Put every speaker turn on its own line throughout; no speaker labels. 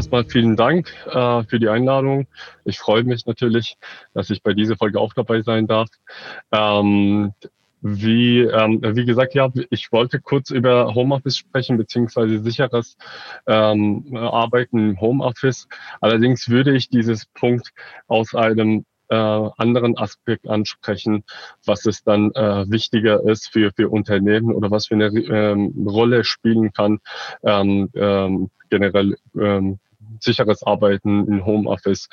erstmal vielen Dank äh, für die Einladung. Ich freue mich natürlich, dass ich bei dieser Folge auch dabei sein darf. Ähm, wie, ähm, wie gesagt, ja, ich wollte kurz über Homeoffice sprechen, beziehungsweise sicheres ähm, Arbeiten im Homeoffice. Allerdings würde ich dieses Punkt aus einem äh, anderen Aspekt ansprechen, was es dann äh, wichtiger ist für, für Unternehmen oder was für eine ähm, Rolle spielen kann, ähm, ähm, generell ähm, sicheres Arbeiten in Homeoffice.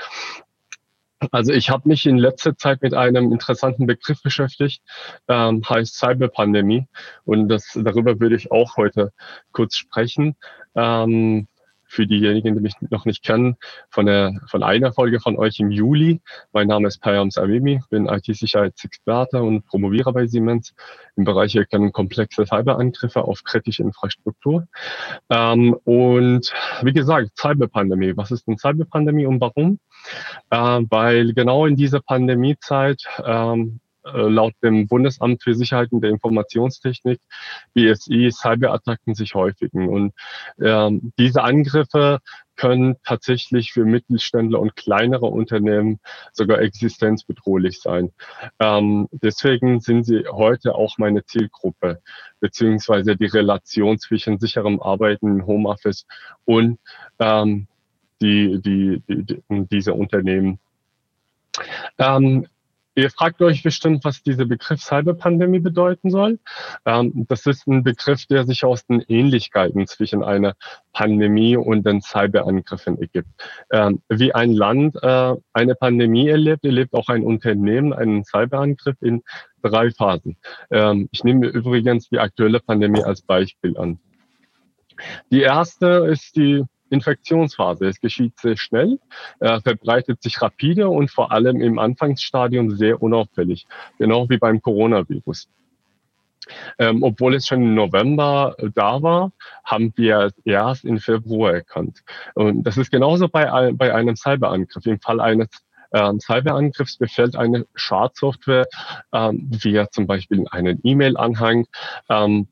Also ich habe mich in letzter Zeit mit einem interessanten Begriff beschäftigt, ähm, heißt Cyberpandemie. Und das, darüber würde ich auch heute kurz sprechen. Ähm, für diejenigen, die mich noch nicht kennen, von, der, von einer Folge von euch im Juli. Mein Name ist Payam Savimi, bin IT-Sicherheitsexperte und Promovierer bei Siemens im Bereich Erkennen komplexe Cyberangriffe auf kritische Infrastruktur. Ähm, und wie gesagt, Cyberpandemie. Was ist denn Cyberpandemie und warum? Äh, weil genau in dieser Pandemiezeit ähm, äh, laut dem Bundesamt für Sicherheit in der Informationstechnik, BSI, Cyberattacken sich häufigen. Und ähm, diese Angriffe können tatsächlich für Mittelständler und kleinere Unternehmen sogar existenzbedrohlich sein. Ähm, deswegen sind sie heute auch meine Zielgruppe, beziehungsweise die Relation zwischen sicherem Arbeiten im Homeoffice und ähm, die, die, die, die, diese Unternehmen. Ähm, Ihr fragt euch bestimmt, was dieser Begriff Cyberpandemie bedeuten soll. Ähm, das ist ein Begriff, der sich aus den Ähnlichkeiten zwischen einer Pandemie und den Cyberangriffen ergibt. Ähm, wie ein Land äh, eine Pandemie erlebt, erlebt auch ein Unternehmen einen Cyberangriff in drei Phasen. Ähm, ich nehme übrigens die aktuelle Pandemie als Beispiel an. Die erste ist die Infektionsphase. Es geschieht sehr schnell, äh, verbreitet sich rapide und vor allem im Anfangsstadium sehr unauffällig, genau wie beim Coronavirus. Ähm, obwohl es schon im November da war, haben wir es erst im Februar erkannt. Und das ist genauso bei, bei einem Cyberangriff. Im Fall eines ähm, Cyberangriffs befällt eine Schadsoftware, ähm, wie zum Beispiel einen E-Mail-Anhang, ähm,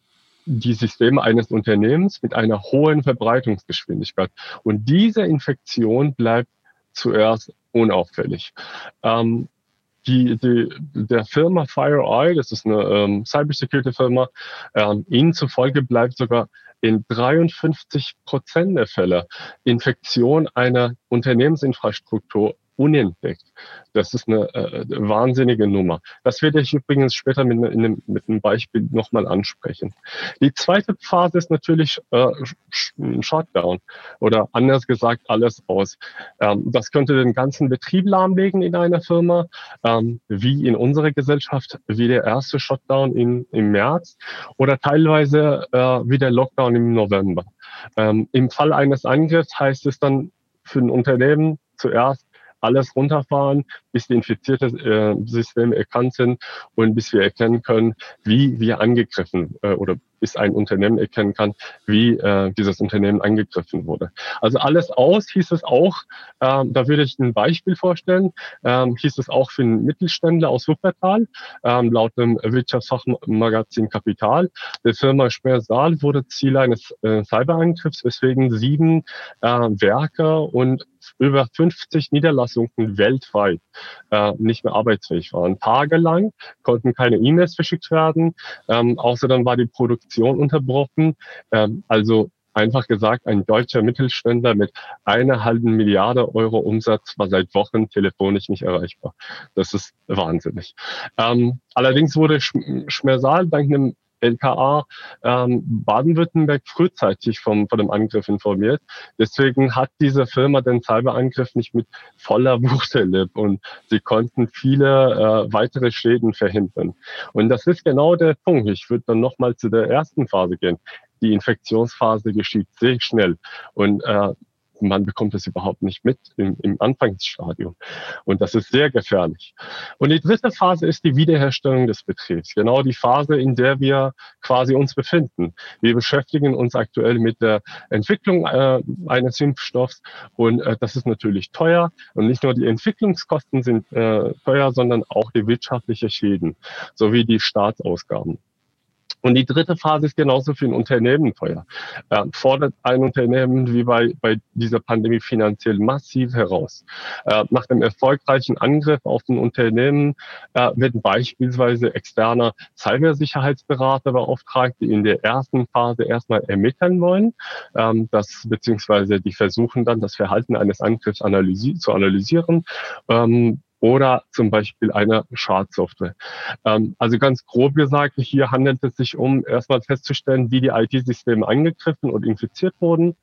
die Systeme eines Unternehmens mit einer hohen Verbreitungsgeschwindigkeit. Und diese Infektion bleibt zuerst unauffällig. Ähm, die, die, der Firma FireEye, das ist eine ähm, Cybersecurity-Firma, ähm, ihnen zufolge bleibt sogar in 53 Prozent der Fälle Infektion einer Unternehmensinfrastruktur unentdeckt. Das ist eine äh, wahnsinnige Nummer. Das werde ich übrigens später mit, ne, einem, mit einem Beispiel nochmal ansprechen. Die zweite Phase ist natürlich äh, Shutdown oder anders gesagt alles aus. Ähm, das könnte den ganzen Betrieb lahmlegen in einer Firma, ähm, wie in unserer Gesellschaft, wie der erste Shutdown in, im März oder teilweise äh, wie der Lockdown im November. Ähm, Im Fall eines Angriffs heißt es dann für ein Unternehmen zuerst alles runterfahren, bis die infizierte äh, Systeme erkannt sind und bis wir erkennen können, wie wir angegriffen äh, oder bis ein Unternehmen erkennen kann, wie äh, dieses Unternehmen angegriffen wurde. Also alles aus hieß es auch, ähm, da würde ich ein Beispiel vorstellen, ähm, hieß es auch für einen Mittelständler aus Wuppertal, ähm, laut dem Wirtschaftsfachmagazin Kapital. Der Firma Speer-Saal wurde Ziel eines äh, Cyberangriffs, weswegen sieben äh, Werke und über 50 Niederlassungen weltweit äh, nicht mehr arbeitsfähig waren. Tagelang konnten keine E-Mails verschickt werden. Ähm, außerdem war die Produktion unterbrochen. Ähm, also einfach gesagt, ein deutscher Mittelständler mit einer halben Milliarde Euro Umsatz war seit Wochen telefonisch nicht erreichbar. Das ist wahnsinnig. Ähm, allerdings wurde Schmersal dank einem LKA ähm, Baden-Württemberg frühzeitig vom, von dem Angriff informiert. Deswegen hat diese Firma den Cyberangriff nicht mit voller Wucht erlebt und sie konnten viele äh, weitere Schäden verhindern. Und das ist genau der Punkt. Ich würde dann nochmal zu der ersten Phase gehen. Die Infektionsphase geschieht sehr schnell und äh, man bekommt es überhaupt nicht mit im, im Anfangsstadium. Und das ist sehr gefährlich. Und die dritte Phase ist die Wiederherstellung des Betriebs. Genau die Phase, in der wir quasi uns befinden. Wir beschäftigen uns aktuell mit der Entwicklung äh, eines Impfstoffs und äh, das ist natürlich teuer. Und nicht nur die Entwicklungskosten sind äh, teuer, sondern auch die wirtschaftlichen Schäden sowie die Staatsausgaben. Und die dritte Phase ist genauso für ein Unternehmen teuer. Äh, fordert ein Unternehmen wie bei, bei dieser Pandemie finanziell massiv heraus. Äh, nach dem erfolgreichen Angriff auf ein Unternehmen äh, werden beispielsweise externe Cybersicherheitsberater beauftragt, die in der ersten Phase erstmal ermitteln wollen, ähm, das, beziehungsweise die versuchen dann das Verhalten eines Angriffs analysi zu analysieren. Ähm, oder zum Beispiel eine Schadsoftware. Ähm, also ganz grob gesagt, hier handelt es sich um erstmal festzustellen, wie die IT-Systeme angegriffen und infiziert wurden.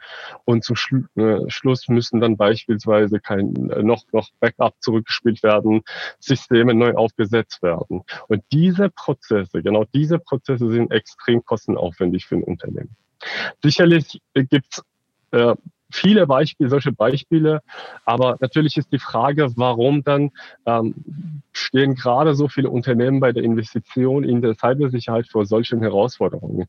Und zum Schlu äh, Schluss müssen dann beispielsweise kein äh, noch, noch Backup zurückgespielt werden, Systeme neu aufgesetzt werden. Und diese Prozesse, genau diese Prozesse sind extrem kostenaufwendig für ein Unternehmen. Sicherlich gibt es äh, viele Beispiele, solche Beispiele. Aber natürlich ist die Frage, warum dann ähm, stehen gerade so viele Unternehmen bei der Investition in der Cybersicherheit vor solchen Herausforderungen.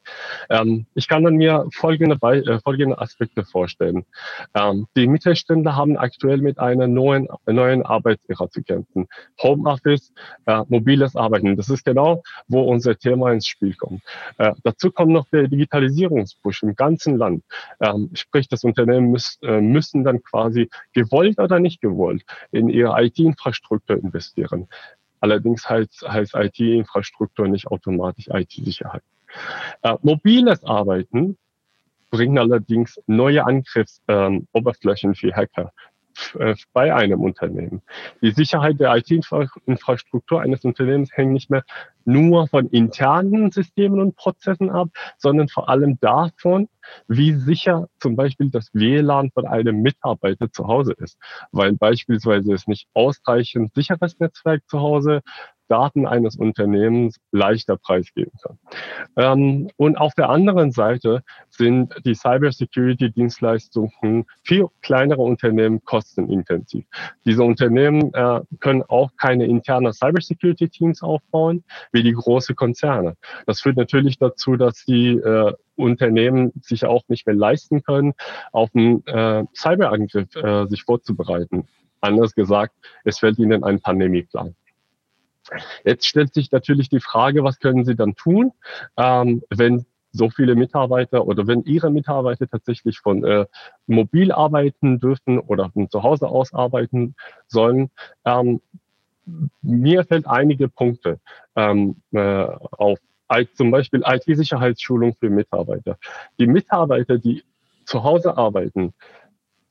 Ähm, ich kann dann mir folgende, äh, folgende Aspekte vorstellen. Ähm, die Mittelständler haben aktuell mit einer neuen, neuen Arbeitsära zu kämpfen. Homeoffice, äh, mobiles Arbeiten. Das ist genau, wo unser Thema ins Spiel kommt. Äh, dazu kommt noch der Digitalisierungspush im ganzen Land. Ähm, sprich, das Unternehmen äh, müssen dann quasi gewollt oder nicht gewollt in ihre IT-Infrastruktur investieren. Allerdings heißt, heißt IT-Infrastruktur nicht automatisch IT-Sicherheit. Äh, mobiles Arbeiten bringt allerdings neue Angriffsoberflächen ähm, für Hacker bei einem Unternehmen. Die Sicherheit der IT-Infrastruktur eines Unternehmens hängt nicht mehr nur von internen Systemen und Prozessen ab, sondern vor allem davon, wie sicher zum Beispiel das WLAN von einem Mitarbeiter zu Hause ist, weil beispielsweise es nicht ausreichend sicheres Netzwerk zu Hause Daten eines Unternehmens leichter preisgeben kann. Ähm, und auf der anderen Seite sind die Cybersecurity-Dienstleistungen für kleinere Unternehmen kostenintensiv. Diese Unternehmen äh, können auch keine internen Cybersecurity-Teams aufbauen, wie die große Konzerne. Das führt natürlich dazu, dass die äh, Unternehmen sich auch nicht mehr leisten können, auf einen äh, Cyberangriff äh, sich vorzubereiten. Anders gesagt, es fällt ihnen ein Pandemieplan. Jetzt stellt sich natürlich die Frage, was können Sie dann tun, ähm, wenn so viele Mitarbeiter oder wenn Ihre Mitarbeiter tatsächlich von äh, mobil arbeiten dürfen oder von zu Hause aus arbeiten sollen. Ähm, mir fällt einige Punkte ähm, äh, auf. Zum Beispiel IT-Sicherheitsschulung für Mitarbeiter. Die Mitarbeiter, die zu Hause arbeiten,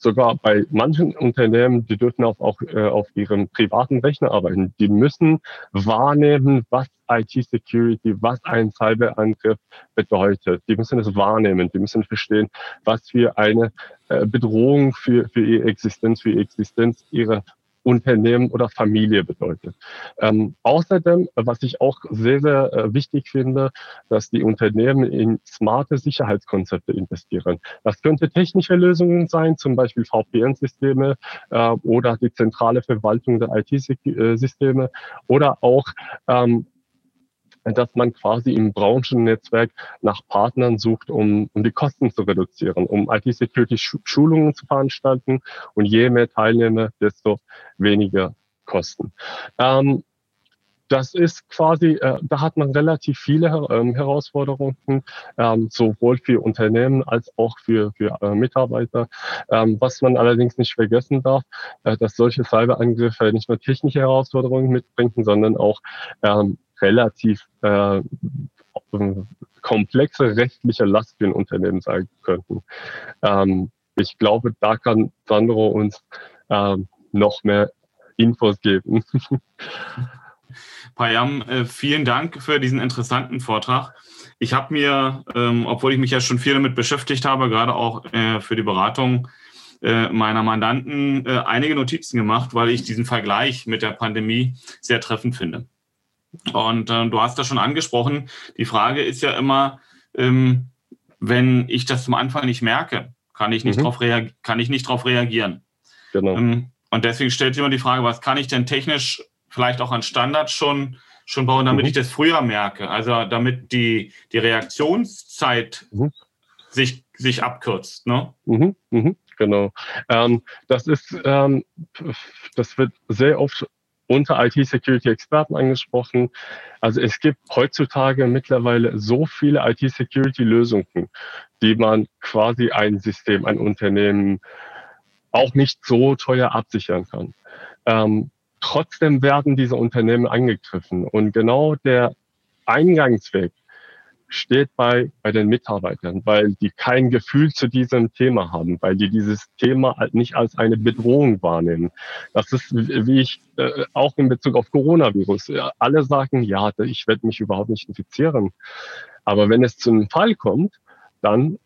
sogar bei manchen Unternehmen, die dürfen auch, auch äh, auf ihrem privaten Rechner arbeiten. Die müssen wahrnehmen, was IT-Security, was ein Cyberangriff bedeutet. Die müssen es wahrnehmen, die müssen verstehen, was für eine äh, Bedrohung für, für ihre Existenz, für ihre Existenz ihrer Unternehmen oder Familie bedeutet. Ähm, außerdem, was ich auch sehr, sehr äh, wichtig finde, dass die Unternehmen in smarte Sicherheitskonzepte investieren. Das könnte technische Lösungen sein, zum Beispiel VPN-Systeme äh, oder die zentrale Verwaltung der IT-Systeme oder auch ähm, dass man quasi im Branchennetzwerk nach Partnern sucht, um, um die Kosten zu reduzieren, um IT-Security-Schulungen zu veranstalten. Und je mehr Teilnehmer, desto weniger Kosten. Ähm, das ist quasi, äh, da hat man relativ viele ähm, Herausforderungen, ähm, sowohl für Unternehmen als auch für, für äh, Mitarbeiter. Ähm, was man allerdings nicht vergessen darf, äh, dass solche Cyberangriffe nicht nur technische Herausforderungen mitbringen, sondern auch ähm, relativ äh, komplexe rechtliche Last für ein Unternehmen sein könnten. Ähm, ich glaube, da kann Sandro uns ähm, noch mehr Infos geben.
Payam, äh, vielen Dank für diesen interessanten Vortrag. Ich habe mir, ähm, obwohl ich mich ja schon viel damit beschäftigt habe, gerade auch äh, für die Beratung äh, meiner Mandanten, äh, einige Notizen gemacht, weil ich diesen Vergleich mit der Pandemie sehr treffend finde. Und äh, du hast das schon angesprochen. Die Frage ist ja immer, ähm, wenn ich das zum Anfang nicht merke, kann ich nicht mhm. darauf reag drauf reagieren. Genau. Ähm, und deswegen stellt sich immer die Frage, was kann ich denn technisch vielleicht auch an Standards schon, schon bauen, damit mhm. ich das früher merke? Also damit die, die Reaktionszeit mhm. sich, sich abkürzt. Ne?
Mhm. Mhm. Genau. Ähm, das ist, ähm, das wird sehr oft unter IT-Security-Experten angesprochen. Also es gibt heutzutage mittlerweile so viele IT-Security-Lösungen, die man quasi ein System, ein Unternehmen auch nicht so teuer absichern kann. Ähm, trotzdem werden diese Unternehmen angegriffen. Und genau der Eingangsweg steht bei, bei den Mitarbeitern, weil die kein Gefühl zu diesem Thema haben, weil die dieses Thema halt nicht als eine Bedrohung wahrnehmen. Das ist, wie ich äh, auch in Bezug auf Coronavirus, alle sagen, ja, ich werde mich überhaupt nicht infizieren. Aber wenn es zu einem Fall kommt, dann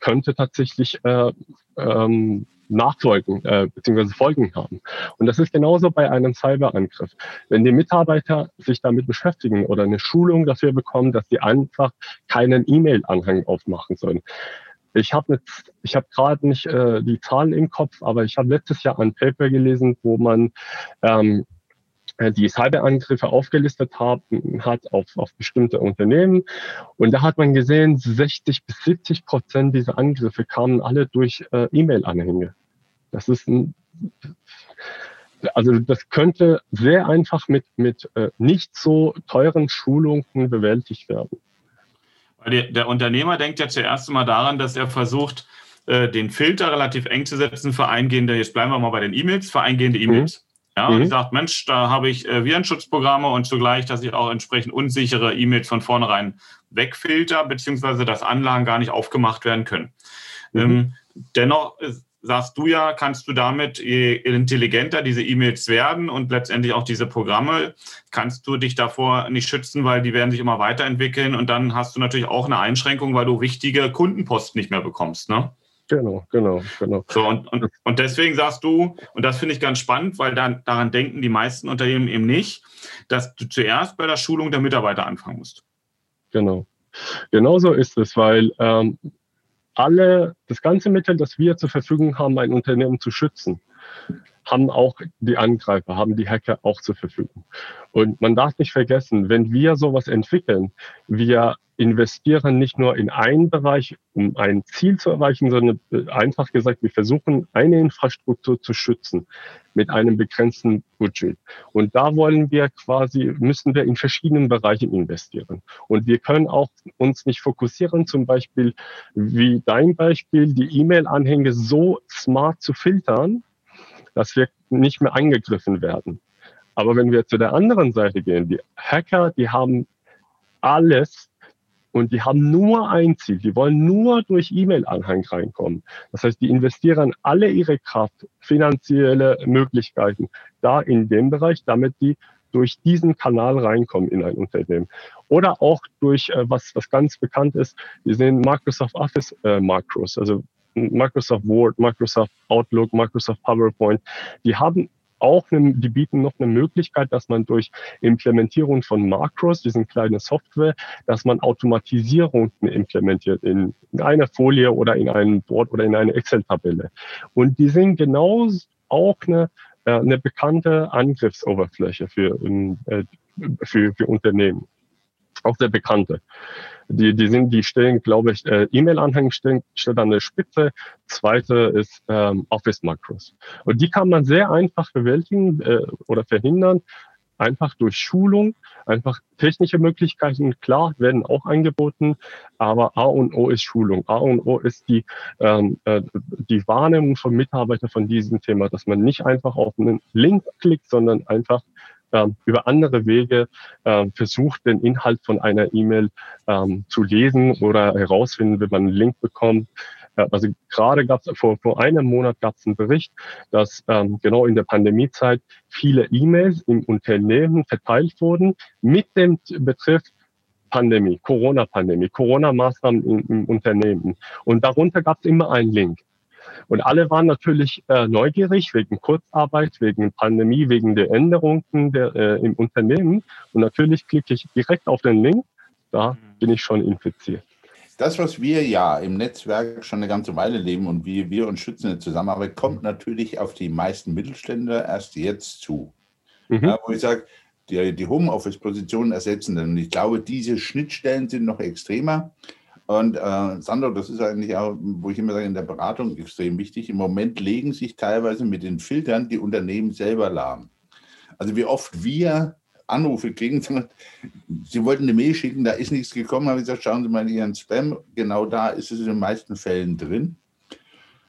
könnte tatsächlich äh, ähm, Nachfolgen äh, bzw. Folgen haben. Und das ist genauso bei einem Cyberangriff. Wenn die Mitarbeiter sich damit beschäftigen oder eine Schulung dafür bekommen, dass sie einfach keinen E-Mail-Anhang aufmachen sollen. Ich habe ich habe gerade nicht äh, die Zahlen im Kopf, aber ich habe letztes Jahr ein Paper gelesen, wo man ähm, äh, die Cyberangriffe aufgelistet haben, hat auf, auf bestimmte Unternehmen. Und da hat man gesehen, 60 bis 70 Prozent dieser Angriffe kamen alle durch äh, E-Mail-Anhänge. Das ist ein, also das könnte sehr einfach mit, mit äh, nicht so teuren Schulungen bewältigt werden.
Der, der Unternehmer denkt ja zuerst mal daran, dass er versucht, äh, den Filter relativ eng zu setzen für eingehende, jetzt bleiben wir mal bei den E-Mails, für eingehende mhm. E-Mails. Mhm. Ja, mhm. und sagt, Mensch, da habe ich äh, Virenschutzprogramme und zugleich, dass ich auch entsprechend unsichere E-Mails von vornherein wegfilter, beziehungsweise dass Anlagen gar nicht aufgemacht werden können. Mhm. Ähm, dennoch äh, sagst du ja, kannst du damit, je intelligenter diese E-Mails werden und letztendlich auch diese Programme, kannst du dich davor nicht schützen, weil die werden sich immer weiterentwickeln und dann hast du natürlich auch eine Einschränkung, weil du wichtige Kundenpost nicht mehr bekommst. Ne?
Genau, genau, genau.
So, und, und, und deswegen sagst du, und das finde ich ganz spannend, weil dann, daran denken die meisten Unternehmen eben nicht, dass du zuerst bei der Schulung der Mitarbeiter anfangen musst.
Genau. Genauso ist es, weil ähm, alle, das ganze Mittel, das wir zur Verfügung haben, ein Unternehmen zu schützen, haben auch die Angreifer, haben die Hacker auch zur Verfügung. Und man darf nicht vergessen, wenn wir sowas entwickeln, wir investieren nicht nur in einen Bereich, um ein Ziel zu erreichen, sondern äh, einfach gesagt, wir versuchen eine Infrastruktur zu schützen mit einem begrenzten Budget. Und da wollen wir quasi, müssen wir in verschiedenen Bereichen investieren. Und wir können auch uns nicht fokussieren, zum Beispiel wie dein Beispiel, die E-Mail-Anhänge so smart zu filtern, dass wir nicht mehr angegriffen werden. Aber wenn wir zu der anderen Seite gehen, die Hacker, die haben alles und die haben nur ein Ziel, die wollen nur durch E-Mail-Anhang reinkommen. Das heißt, die investieren alle ihre Kraft, finanzielle Möglichkeiten da in dem Bereich, damit die durch diesen Kanal reinkommen in ein Unternehmen. Oder auch durch, äh, was, was ganz bekannt ist, wir sehen Microsoft Office äh, Macros, also Microsoft Word, Microsoft Outlook, Microsoft PowerPoint. Die haben auch, eine, die bieten noch eine Möglichkeit, dass man durch Implementierung von Macros, diesen kleinen Software, dass man Automatisierungen implementiert in einer Folie oder in einem Board oder in eine Excel-Tabelle. Und die sind genau auch eine, äh, eine bekannte Angriffsoberfläche für, äh, für, für Unternehmen. Auch sehr bekannte. Die, die sind, die stellen, glaube ich, äh, E-Mail-Anhänge stellen, stellen an der Spitze. Zweite ist ähm, Office-Macros. Und die kann man sehr einfach bewältigen äh, oder verhindern, einfach durch Schulung, einfach technische Möglichkeiten, klar, werden auch angeboten, aber A und O ist Schulung. A und O ist die, ähm, äh, die Wahrnehmung von Mitarbeitern von diesem Thema, dass man nicht einfach auf einen Link klickt, sondern einfach ähm, über andere Wege ähm, versucht, den Inhalt von einer E-Mail ähm, zu lesen oder herausfinden, wenn man einen Link bekommt. Äh, also gerade gab es vor, vor einem Monat gab es einen Bericht, dass ähm, genau in der Pandemiezeit viele E-Mails im Unternehmen verteilt wurden mit dem Betreff Pandemie, Corona-Pandemie, Corona-Maßnahmen im, im Unternehmen. Und darunter gab es immer einen Link. Und alle waren natürlich äh, neugierig wegen Kurzarbeit, wegen Pandemie, wegen der Änderungen der, äh, im Unternehmen. Und natürlich klicke ich direkt auf den Link, da mhm. bin ich schon infiziert.
Das, was wir ja im Netzwerk schon eine ganze Weile leben und wie wir uns schützen in der Zusammenarbeit, kommt natürlich auf die meisten Mittelständler erst jetzt zu. Mhm. Ja, wo ich sage, die, die Homeoffice-Positionen ersetzen. Und ich glaube, diese Schnittstellen sind noch extremer. Und äh, Sandro, das ist eigentlich auch, wo ich immer sage, in der Beratung extrem wichtig. Im Moment legen sich teilweise mit den Filtern die Unternehmen selber lahm. Also wie oft wir Anrufe kriegen, sie wollten eine Mail schicken, da ist nichts gekommen, habe ich gesagt, schauen Sie mal in Ihren Spam, genau da ist es in den meisten Fällen drin.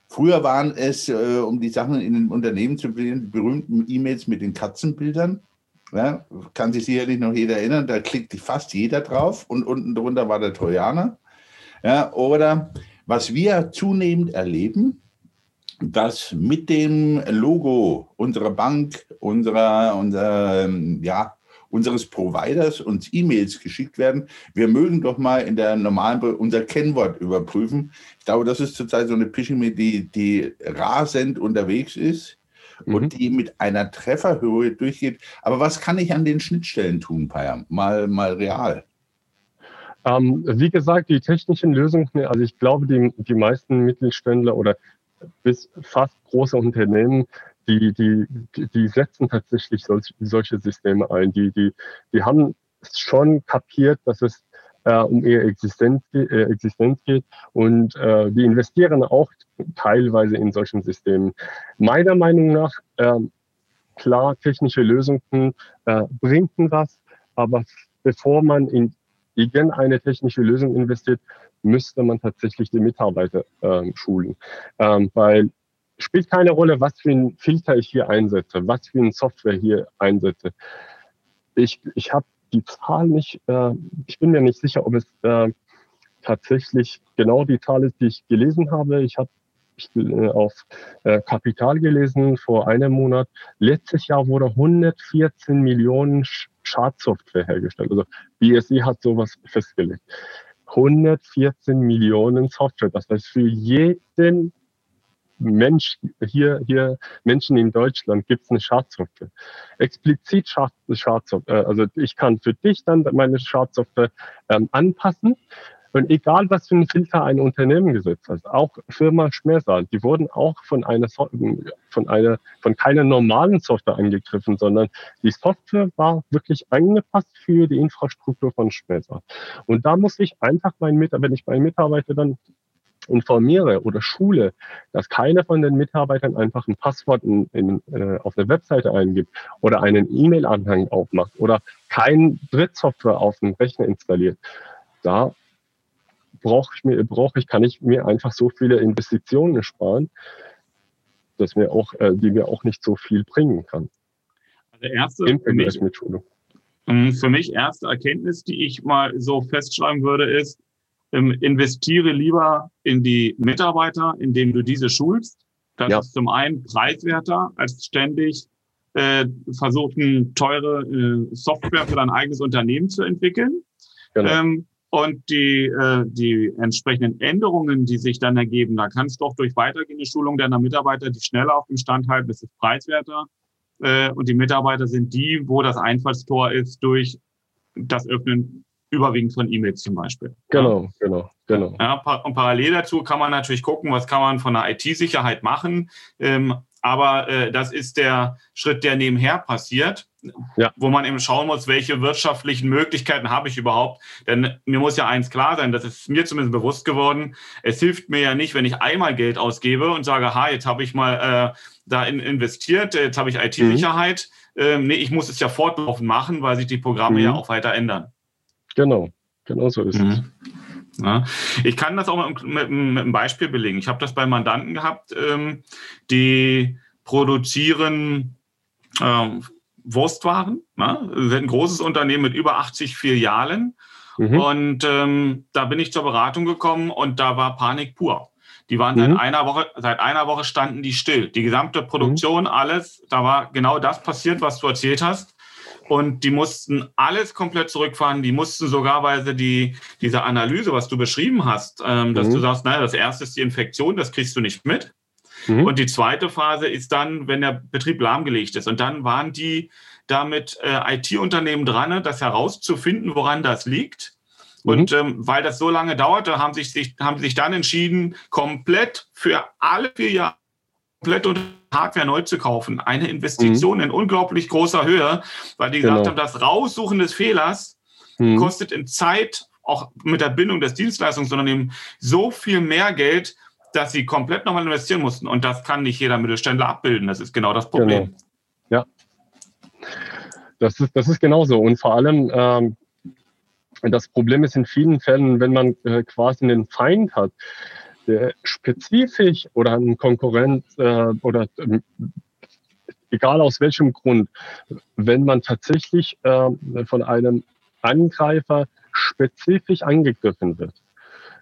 Früher waren es, äh, um die Sachen in den Unternehmen zu bringen, berühmten E-Mails mit den Katzenbildern. Ja, kann sich sicherlich noch jeder erinnern, da klickte fast jeder drauf und unten drunter war der Trojaner. Ja, oder was wir zunehmend erleben, dass mit dem Logo unserer Bank, unserer, unserer ja, unseres Providers uns E-Mails geschickt werden. Wir mögen doch mal in der normalen unser Kennwort überprüfen. Ich glaube, das ist zurzeit so eine Phishing-Mail, die, die rasend unterwegs ist mhm. und die mit einer Trefferhöhe durchgeht. Aber was kann ich an den Schnittstellen tun, Payam? Mal, mal real.
Ähm, wie gesagt, die technischen Lösungen, also ich glaube, die, die meisten Mittelständler oder bis fast große Unternehmen die, die, die setzen tatsächlich solch, solche Systeme ein. Die, die, die haben schon kapiert, dass es äh, um ihre Existenz, äh, Existenz geht und äh, die investieren auch teilweise in solchen Systemen. Meiner Meinung nach, äh, klar, technische Lösungen äh, bringen was, aber bevor man in irgendeine technische Lösung investiert, müsste man tatsächlich die Mitarbeiter ähm, schulen. Ähm, weil spielt keine Rolle, was für ein Filter ich hier einsetze, was für ein Software hier einsetze. Ich, ich habe die Zahl nicht, äh, ich bin mir nicht sicher, ob es äh, tatsächlich genau die Zahl ist, die ich gelesen habe. Ich habe äh, auf äh, Kapital gelesen vor einem Monat. Letztes Jahr wurde 114 Millionen Schadsoftware hergestellt. Also BSI hat sowas festgelegt. 114 Millionen Software. Das heißt, für jeden Mensch, hier, hier Menschen in Deutschland gibt es eine Schadsoftware. Explizit Schadsoftware. Äh, also ich kann für dich dann meine Schadsoftware ähm, anpassen. Und egal, was für ein Filter ein Unternehmen gesetzt hat, auch Firma Schmersal, die wurden auch von einer, von einer, von keiner normalen Software angegriffen, sondern die Software war wirklich angepasst für die Infrastruktur von Schmersal. Und da muss ich einfach meinen Mitarbeiter, wenn ich meinen Mitarbeiter dann informiere oder schule, dass keiner von den Mitarbeitern einfach ein Passwort in, in, äh, auf eine Webseite eingibt oder einen E-Mail-Anhang aufmacht oder kein Drittsoftware auf dem Rechner installiert, da brauche ich mir, brauche ich, kann ich mir einfach so viele Investitionen sparen, dass mir auch, äh, die mir auch nicht so viel bringen kann.
Also erste für mich, ähm, für mich erste Erkenntnis, die ich mal so festschreiben würde, ist, ähm, investiere lieber in die Mitarbeiter, indem du diese schulst. Das ja. ist zum einen preiswerter, als ständig äh, versuchen, teure äh, Software für dein eigenes Unternehmen zu entwickeln. Genau. Ähm, und die, äh, die entsprechenden Änderungen, die sich dann ergeben, da kannst du auch durch weitergehende Schulung deiner Mitarbeiter die schneller auf dem Stand halten, das ist preiswerter. Äh, und die Mitarbeiter sind die, wo das Einfallstor ist durch das Öffnen überwiegend von E-Mails zum Beispiel.
Genau, ja. genau, genau.
Ja, und parallel dazu kann man natürlich gucken, was kann man von der IT-Sicherheit machen. Ähm, aber äh, das ist der Schritt, der nebenher passiert, ja. wo man eben schauen muss, welche wirtschaftlichen Möglichkeiten habe ich überhaupt. Denn mir muss ja eins klar sein, das ist mir zumindest bewusst geworden. Es hilft mir ja nicht, wenn ich einmal Geld ausgebe und sage, ha, jetzt habe ich mal äh, da in, investiert, jetzt habe ich IT-Sicherheit. Mhm. Ähm, nee, ich muss es ja fortlaufend machen, weil sich die Programme mhm. ja auch weiter ändern.
Genau, genau so ist mhm. es.
Ja. Ich kann das auch mit, mit, mit einem Beispiel belegen. Ich habe das bei Mandanten gehabt, ähm, die produzieren ähm, Wurstwaren. Ne? Wir sind ein großes Unternehmen mit über 80 Filialen. Mhm. Und ähm, da bin ich zur Beratung gekommen und da war Panik pur. Die waren mhm. seit einer Woche, seit einer Woche standen die still. Die gesamte Produktion, mhm. alles, da war genau das passiert, was du erzählt hast und die mussten alles komplett zurückfahren. Die mussten sogar, weil sie die, diese Analyse, was du beschrieben hast, ähm, dass mhm. du sagst, naja, das erste ist die Infektion, das kriegst du nicht mit. Mhm. Und die zweite Phase ist dann, wenn der Betrieb lahmgelegt ist. Und dann waren die da mit äh, IT-Unternehmen dran, das herauszufinden, woran das liegt. Mhm. Und ähm, weil das so lange dauerte, haben sich, sich, haben sich dann entschieden, komplett für alle vier Jahre komplett unter Hardware neu zu kaufen. Eine Investition mhm. in unglaublich großer Höhe, weil die gesagt genau. haben, das Raussuchen des Fehlers mhm. kostet in Zeit, auch mit der Bindung des Dienstleistungsunternehmens, so viel mehr Geld, dass sie komplett nochmal investieren mussten. Und das kann nicht jeder Mittelständler abbilden. Das ist genau das Problem.
Genau. Ja. Das ist, das ist genauso. Und vor allem, ähm, das Problem ist in vielen Fällen, wenn man äh, quasi einen Feind hat, der spezifisch oder einen Konkurrent äh, oder äh, egal aus welchem Grund, wenn man tatsächlich äh, von einem Angreifer spezifisch angegriffen wird.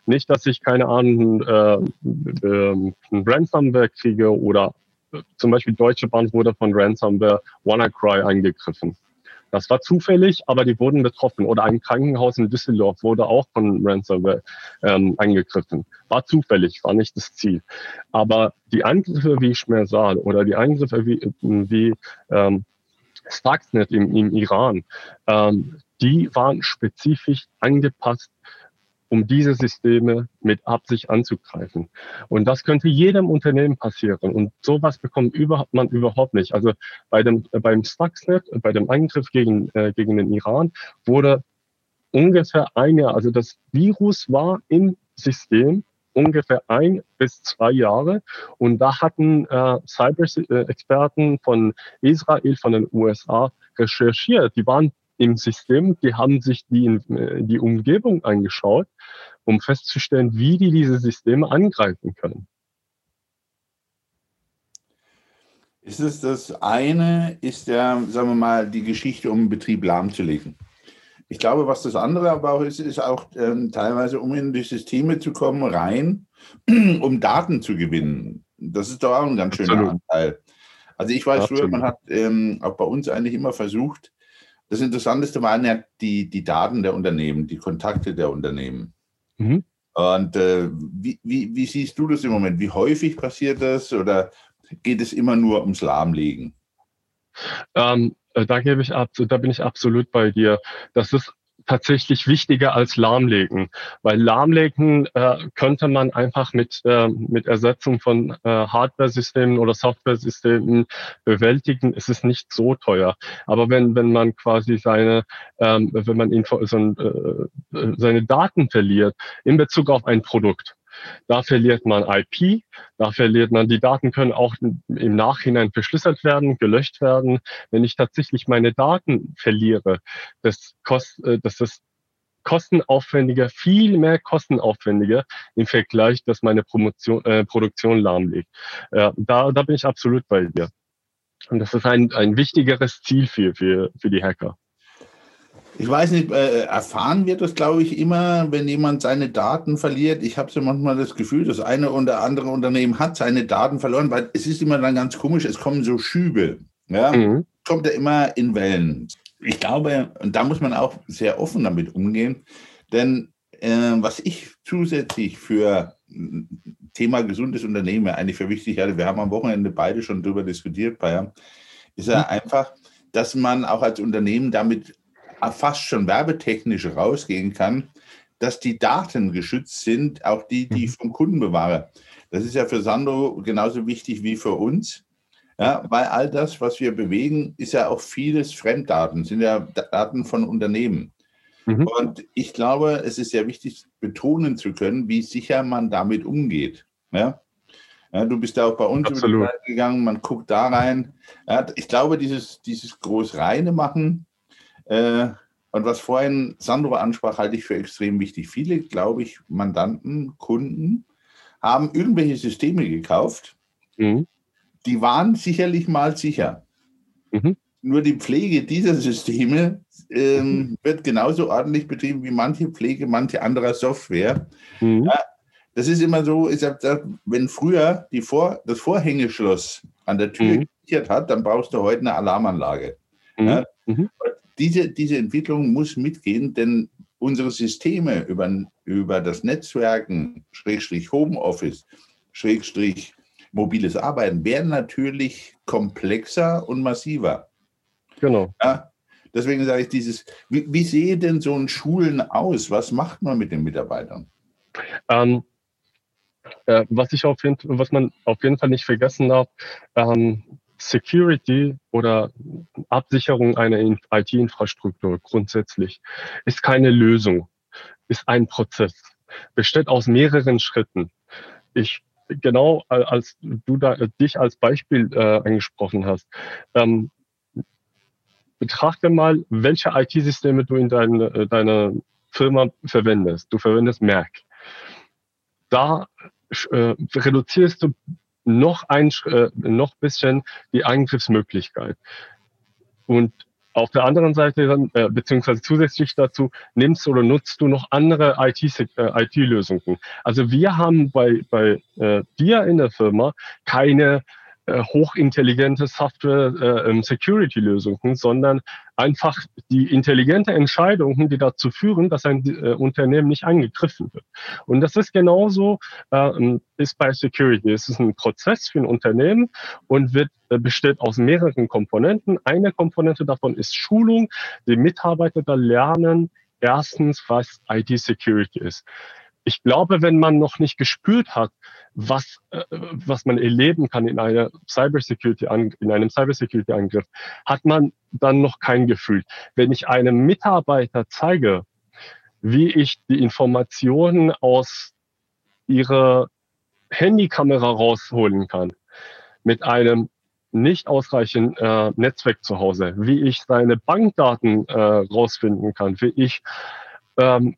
Nicht, dass ich keine Ahnung, äh, äh, ein Ransomware kriege oder äh, zum Beispiel Deutsche Bahn wurde von Ransomware WannaCry angegriffen. Das war zufällig, aber die wurden betroffen. Oder ein Krankenhaus in Düsseldorf wurde auch von Ransomware ähm, angegriffen. War zufällig, war nicht das Ziel. Aber die Angriffe wie Schmersal oder die Angriffe wie, wie ähm, Stuxnet im, im Iran, ähm, die waren spezifisch angepasst um diese Systeme mit Absicht anzugreifen. Und das könnte jedem Unternehmen passieren. Und sowas bekommt man überhaupt nicht. Also bei dem, äh, beim Stuxnet, bei dem Angriff gegen, äh, gegen den Iran, wurde ungefähr ein Jahr, also das Virus war im System ungefähr ein bis zwei Jahre. Und da hatten äh, Cyber-Experten von Israel, von den USA recherchiert. Die waren im System, die haben sich die, äh, die Umgebung angeschaut, um festzustellen, wie die diese Systeme angreifen können.
Ist es das eine, ist ja, sagen wir mal, die Geschichte, um den Betrieb lahmzulegen. Ich glaube, was das andere aber auch ist, ist auch ähm, teilweise, um in die Systeme zu kommen, rein, um Daten zu gewinnen. Das ist doch auch ein ganz schöner Absolut. Anteil. Also ich weiß Absolut. früher, man hat ähm, auch bei uns eigentlich immer versucht, das Interessanteste waren ja die, die Daten der Unternehmen, die Kontakte der Unternehmen. Mhm. Und äh, wie, wie, wie, siehst du das im Moment? Wie häufig passiert das oder geht es immer nur ums Lahmlegen?
Ähm, äh, da gebe ich ab, da bin ich absolut bei dir. Das ist tatsächlich wichtiger als lahmlegen, weil lahmlegen äh, könnte man einfach mit, äh, mit Ersetzung von äh, Hardware-Systemen oder Software-Systemen bewältigen. Es ist nicht so teuer. Aber wenn, wenn man quasi seine, ähm, wenn man Info, so, äh, seine Daten verliert in Bezug auf ein Produkt, da verliert man IP, da verliert man, die Daten können auch im Nachhinein verschlüsselt werden, gelöscht werden. Wenn ich tatsächlich meine Daten verliere, das, kost, äh, das ist kostenaufwendiger, viel mehr kostenaufwendiger im Vergleich, dass meine Promotion, äh, Produktion lahmlegt. Äh, da, da bin ich absolut bei dir. Und das ist ein, ein wichtigeres Ziel für, für, für die Hacker.
Ich weiß nicht, äh, erfahren wir das, glaube ich, immer, wenn jemand seine Daten verliert. Ich habe so manchmal das Gefühl, das eine oder andere Unternehmen hat seine Daten verloren, weil es ist immer dann ganz komisch, es kommen so Schübe. Ja? Mhm. Kommt ja immer in Wellen. Ich glaube, und da muss man auch sehr offen damit umgehen, denn äh, was ich zusätzlich für Thema gesundes Unternehmen eigentlich für wichtig hatte, wir haben am Wochenende beide schon darüber diskutiert, Bayern, ist ja mhm. einfach, dass man auch als Unternehmen damit fast schon werbetechnisch rausgehen kann, dass die Daten geschützt sind, auch die, die mhm. vom Kunden bewahre. Das ist ja für Sandro genauso wichtig wie für uns. Ja, weil all das, was wir bewegen, ist ja auch vieles Fremddaten, sind ja Daten von Unternehmen. Mhm. Und ich glaube, es ist sehr wichtig, betonen zu können, wie sicher man damit umgeht. Ja? ja du bist ja auch bei uns Absolut. über die Seite gegangen, man guckt da rein. Ja, ich glaube, dieses, dieses Großreine machen, äh, und was vorhin Sandro ansprach, halte ich für extrem wichtig. Viele, glaube ich, Mandanten, Kunden haben irgendwelche Systeme gekauft, mhm. die waren sicherlich mal sicher. Mhm. Nur die Pflege dieser Systeme ähm, mhm. wird genauso ordentlich betrieben wie manche Pflege manche anderer Software. Mhm. Ja, das ist immer so, ich gesagt, wenn früher die Vor das Vorhängeschloss an der Tür mhm. gesichert hat, dann brauchst du heute eine Alarmanlage. Mhm. Ja, mhm diese, diese Entwicklung muss mitgehen, denn unsere Systeme über, über das Netzwerken, Schrägstrich Homeoffice, Schrägstrich mobiles Arbeiten, werden natürlich komplexer und massiver.
Genau.
Ja, deswegen sage ich dieses, wie, wie sehe denn so ein Schulen aus? Was macht man mit den Mitarbeitern?
Ähm, äh, was, ich auf jeden, was man auf jeden Fall nicht vergessen darf, ähm, Security oder Absicherung einer IT-Infrastruktur grundsätzlich ist keine Lösung, ist ein Prozess, besteht aus mehreren Schritten. Ich genau als du da, dich als Beispiel äh, angesprochen hast, ähm, betrachte mal, welche IT-Systeme du in deine, äh, deiner Firma verwendest. Du verwendest Mac. Da äh, reduzierst du noch ein äh, noch bisschen die Eingriffsmöglichkeit. Und auf der anderen Seite dann, äh, beziehungsweise zusätzlich dazu, nimmst oder nutzt du noch andere IT-Lösungen. Äh, IT also wir haben bei, bei äh, dir in der Firma keine hochintelligente Software-Security-Lösungen, äh, sondern einfach die intelligente Entscheidungen, die dazu führen, dass ein äh, Unternehmen nicht angegriffen wird. Und das ist genauso äh, ist bei Security. Es ist ein Prozess für ein Unternehmen und wird äh, besteht aus mehreren Komponenten. Eine Komponente davon ist Schulung. Die Mitarbeiter da lernen erstens, was IT-Security ist ich glaube, wenn man noch nicht gespürt hat, was, äh, was man erleben kann in einer Cybersecurity, in einem Cybersecurity-Angriff, hat man dann noch kein Gefühl. Wenn ich einem Mitarbeiter zeige, wie ich die Informationen aus ihrer Handykamera rausholen kann, mit einem nicht ausreichend äh, Netzwerk zu Hause, wie ich seine Bankdaten äh, rausfinden kann, wie ich ähm,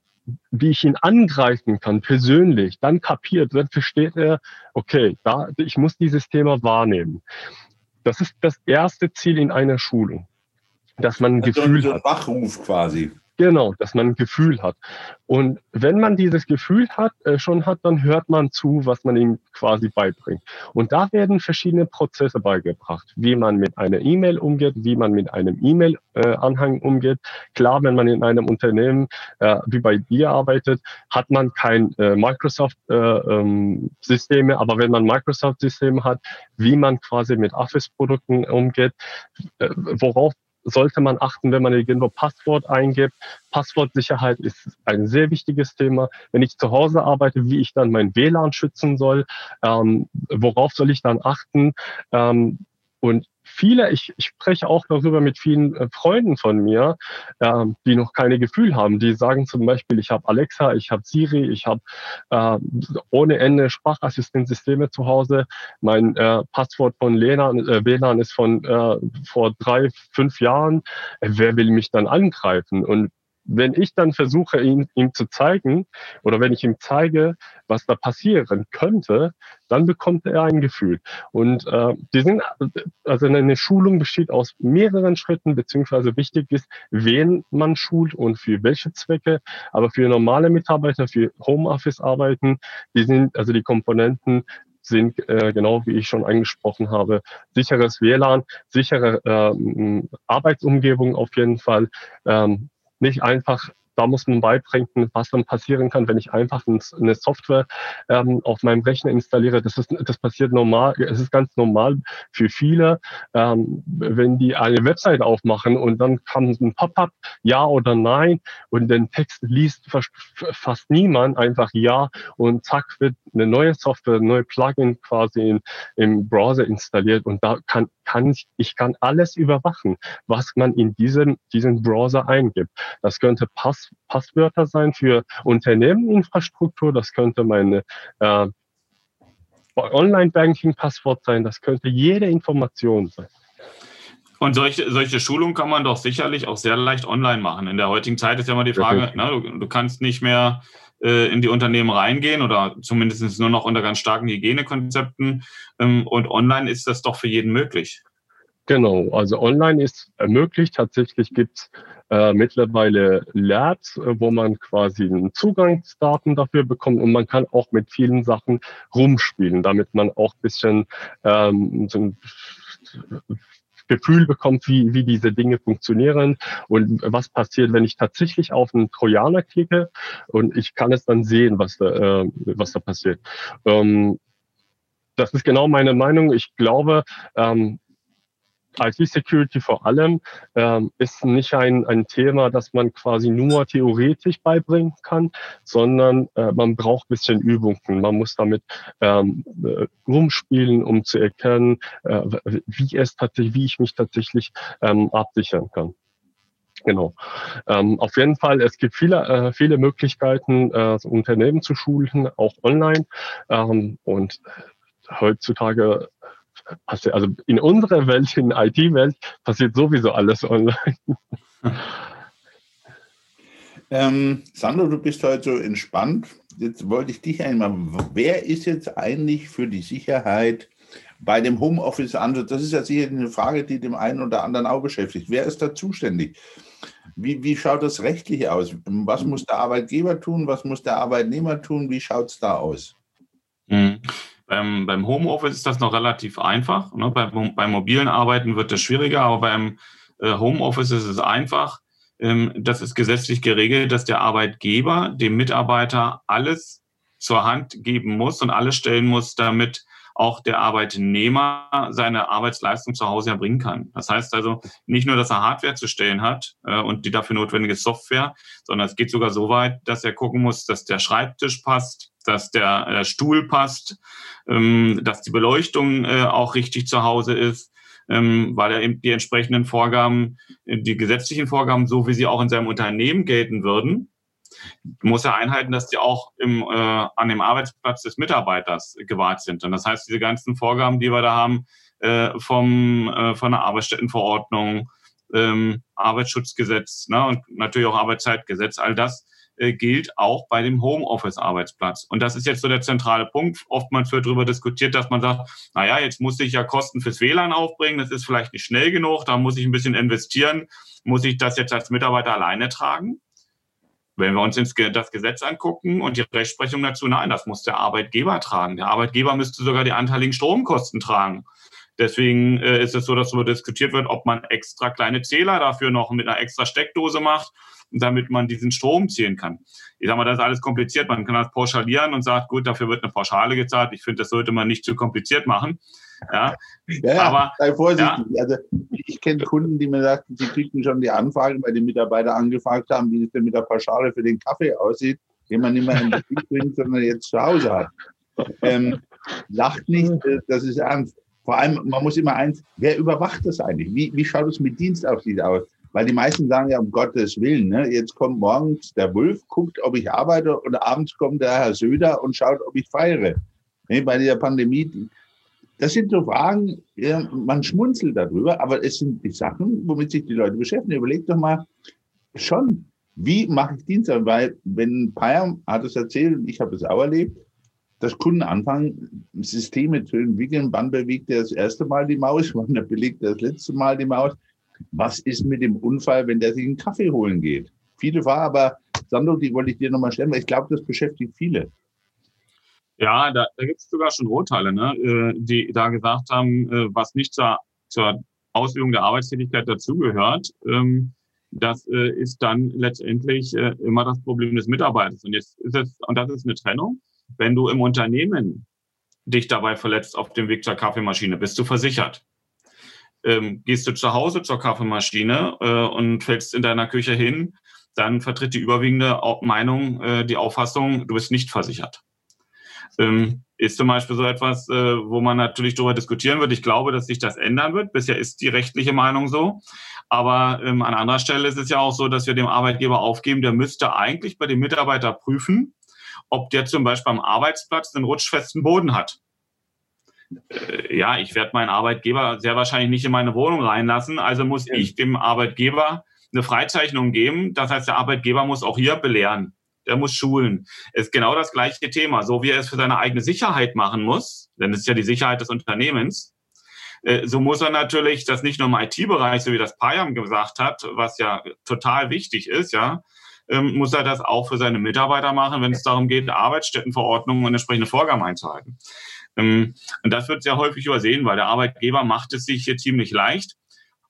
wie ich ihn angreifen kann, persönlich, dann kapiert, dann versteht er, okay, da, ich muss dieses Thema wahrnehmen. Das ist das erste Ziel in einer Schulung, dass man ein also Gefühl so ein hat.
Wachruf quasi.
Genau, dass man ein Gefühl hat. Und wenn man dieses Gefühl hat, äh, schon hat, dann hört man zu, was man ihm quasi beibringt. Und da werden verschiedene Prozesse beigebracht, wie man mit einer E-Mail umgeht, wie man mit einem E-Mail-Anhang äh, umgeht. Klar, wenn man in einem Unternehmen äh, wie bei dir arbeitet, hat man kein äh, Microsoft-Systeme, äh, ähm, aber wenn man Microsoft-Systeme hat, wie man quasi mit Office-Produkten umgeht, äh, worauf sollte man achten, wenn man irgendwo Passwort eingibt. Passwortsicherheit ist ein sehr wichtiges Thema. Wenn ich zu Hause arbeite, wie ich dann mein WLAN schützen soll, ähm, worauf soll ich dann achten? Ähm, und viele, ich, ich spreche auch darüber mit vielen äh, Freunden von mir, äh, die noch keine Gefühl haben. Die sagen zum Beispiel, ich habe Alexa, ich habe Siri, ich habe äh, ohne Ende Sprachassistenzsysteme zu Hause. Mein äh, Passwort von WLAN, äh, WLAN ist von äh, vor drei, fünf Jahren. Äh, wer will mich dann angreifen? Und wenn ich dann versuche, ihm, ihm zu zeigen, oder wenn ich ihm zeige, was da passieren könnte, dann bekommt er ein Gefühl. Und äh, die sind, also eine Schulung besteht aus mehreren Schritten, beziehungsweise wichtig ist, wen man schult und für welche Zwecke. Aber für normale Mitarbeiter, für Homeoffice-Arbeiten, die sind, also die Komponenten sind, äh, genau wie ich schon angesprochen habe, sicheres WLAN, sichere äh, Arbeitsumgebung auf jeden Fall, ähm, nicht einfach da muss man beibringen, was dann passieren kann, wenn ich einfach eine Software ähm, auf meinem Rechner installiere. Das ist, das passiert normal, es ist ganz normal für viele, ähm, wenn die eine Website aufmachen und dann kommt ein Pop-up, ja oder nein, und den Text liest fast niemand, einfach ja, und zack wird eine neue Software, ein neues Plugin quasi in, im Browser installiert und da kann, kann ich, ich kann alles überwachen, was man in diesem, diesem Browser eingibt. Das könnte Pass Passwörter sein für Unternehmeninfrastruktur, das könnte meine äh, Online-Banking-Passwort sein, das könnte jede Information sein.
Und solche, solche Schulungen kann man doch sicherlich auch sehr leicht online machen. In der heutigen Zeit ist ja immer die Frage, ne, du, du, kannst nicht mehr äh, in die Unternehmen reingehen oder zumindest nur noch unter ganz starken Hygienekonzepten. Ähm, und online ist das doch für jeden möglich.
Genau, also online ist möglich. Tatsächlich gibt es äh, mittlerweile Labs, äh, wo man quasi Zugangsdaten dafür bekommt und man kann auch mit vielen Sachen rumspielen, damit man auch ein bisschen ähm, so ein Gefühl bekommt, wie, wie diese Dinge funktionieren und was passiert, wenn ich tatsächlich auf einen Trojaner klicke und ich kann es dann sehen, was da, äh, was da passiert. Ähm, das ist genau meine Meinung. Ich glaube, ähm, IT-Security vor allem ähm, ist nicht ein, ein Thema, das man quasi nur theoretisch beibringen kann, sondern äh, man braucht ein bisschen Übungen. Man muss damit ähm, äh, rumspielen, um zu erkennen, äh, wie es tatsächlich, wie ich mich tatsächlich ähm, absichern kann. Genau. Ähm, auf jeden Fall, es gibt viele, äh, viele Möglichkeiten, äh, Unternehmen zu schulen, auch online. Ähm, und heutzutage also in unserer Welt, in der IT-Welt, passiert sowieso alles online.
Ähm, Sandro, du bist heute so entspannt. Jetzt wollte ich dich einmal, wer ist jetzt eigentlich für die Sicherheit bei dem Homeoffice-Ansatz? Das ist ja sicher eine Frage, die dem einen oder anderen auch beschäftigt. Wer ist da zuständig? Wie, wie schaut das rechtlich aus? Was muss der Arbeitgeber tun? Was muss der Arbeitnehmer tun? Wie schaut es da aus?
Beim, beim Homeoffice ist das noch relativ einfach. Ne? Beim, beim mobilen Arbeiten wird das schwieriger, aber beim äh, Homeoffice ist es einfach. Ähm, das ist gesetzlich geregelt, dass der Arbeitgeber dem Mitarbeiter alles zur Hand geben muss und alles stellen muss, damit auch der Arbeitnehmer seine Arbeitsleistung zu Hause erbringen kann. Das heißt also nicht nur, dass er Hardware zu stellen hat äh, und die dafür notwendige Software, sondern es geht sogar so weit, dass er gucken muss, dass der Schreibtisch passt, dass der äh, Stuhl passt, ähm, dass die Beleuchtung äh, auch richtig zu Hause ist, ähm, weil er eben die entsprechenden Vorgaben, die gesetzlichen Vorgaben, so wie sie auch in seinem Unternehmen gelten würden, muss er einhalten, dass die auch im, äh, an dem Arbeitsplatz des Mitarbeiters gewahrt sind. Und das heißt, diese ganzen Vorgaben, die wir da haben, äh, vom, äh, von der Arbeitsstättenverordnung, ähm, Arbeitsschutzgesetz ne, und natürlich auch Arbeitszeitgesetz, all das äh, gilt auch bei dem Homeoffice-Arbeitsplatz. Und das ist jetzt so der zentrale Punkt. Oftmals wird darüber diskutiert, dass man sagt, naja, jetzt muss ich ja Kosten fürs WLAN aufbringen, das ist vielleicht nicht schnell genug, da muss ich ein bisschen investieren. Muss ich das jetzt als Mitarbeiter alleine tragen? Wenn wir uns das Gesetz angucken und die Rechtsprechung dazu, nein, das muss der Arbeitgeber tragen. Der Arbeitgeber müsste sogar die anteiligen Stromkosten tragen. Deswegen äh, ist es so, dass darüber diskutiert wird, ob man extra kleine Zähler dafür noch mit einer extra Steckdose macht damit man diesen Strom zählen kann. Ich sage mal, das ist alles kompliziert. Man kann das pauschalieren und sagt, gut, dafür wird eine Pauschale gezahlt. Ich finde, das sollte man nicht zu kompliziert machen. Ja,
ja aber sei vorsichtig. Ja. Also ich kenne Kunden, die mir sagten, sie kriegten schon die Anfragen, weil die Mitarbeiter angefragt haben, wie es denn mit der Pauschale für den Kaffee aussieht, den man nicht mehr in Betrieb bringt, sondern jetzt zu Hause hat. Ähm, lacht nicht, äh, das ist ernst. Vor allem, man muss immer eins, wer überwacht das eigentlich? Wie, wie schaut es mit Dienstaufsicht aus? Weil die meisten sagen ja, um Gottes Willen, ne? jetzt kommt morgens der Wolf, guckt, ob ich arbeite und abends kommt der Herr Söder und schaut, ob ich feiere. Ne? Bei der Pandemie, das sind so Fragen, ja, man schmunzelt darüber, aber es sind die Sachen, womit sich die Leute beschäftigen. Überlegt doch mal schon, wie mache ich Dienst? Weil, wenn Payam hat es erzählt, und ich habe es auch erlebt, dass Kunden anfangen, Systeme zu entwickeln. Wann bewegt er das erste Mal die Maus? Wann belegt er das letzte Mal die Maus? Was ist mit dem Unfall, wenn der sich einen Kaffee holen geht? Viele war aber, Sandro, die wollte ich dir nochmal stellen, weil ich glaube, das beschäftigt viele.
Ja, da, da gibt es sogar schon Urteile, ne, äh, die da gesagt haben, äh, was nicht zur, zur Ausübung der Arbeitstätigkeit dazugehört. Ähm, das äh, ist dann letztendlich immer das Problem des Mitarbeiters. Und jetzt ist es, und das ist eine Trennung. Wenn du im Unternehmen dich dabei verletzt auf dem Weg zur Kaffeemaschine, bist du versichert ähm, gehst du zu Hause zur Kaffeemaschine äh, und fällst in deiner Küche hin, dann vertritt die überwiegende Meinung äh, die Auffassung, du bist nicht versichert. Ähm, ist zum Beispiel so etwas, äh, wo man natürlich darüber diskutieren wird. Ich glaube, dass sich das ändern wird. Bisher ist die rechtliche Meinung so. Aber ähm, an anderer Stelle ist es ja auch so, dass wir dem Arbeitgeber aufgeben, der müsste eigentlich bei dem Mitarbeiter prüfen, ob der zum Beispiel am Arbeitsplatz einen rutschfesten Boden hat ja, ich werde meinen Arbeitgeber sehr wahrscheinlich nicht in meine Wohnung reinlassen. Also muss ja. ich dem Arbeitgeber eine Freizeichnung geben. Das heißt, der Arbeitgeber muss auch hier belehren. Der muss schulen. Es ist genau das gleiche Thema. So wie er es für seine eigene Sicherheit machen muss, denn es ist ja die Sicherheit des Unternehmens, äh, so muss er natürlich das nicht nur im IT-Bereich, so wie das Payam gesagt hat, was ja total wichtig ist, ja, ähm, muss er das auch für seine Mitarbeiter machen, wenn es darum geht, Arbeitsstättenverordnungen und entsprechende Vorgaben einzuhalten. Ähm, und das wird sehr häufig übersehen, weil der Arbeitgeber macht es sich hier ziemlich leicht.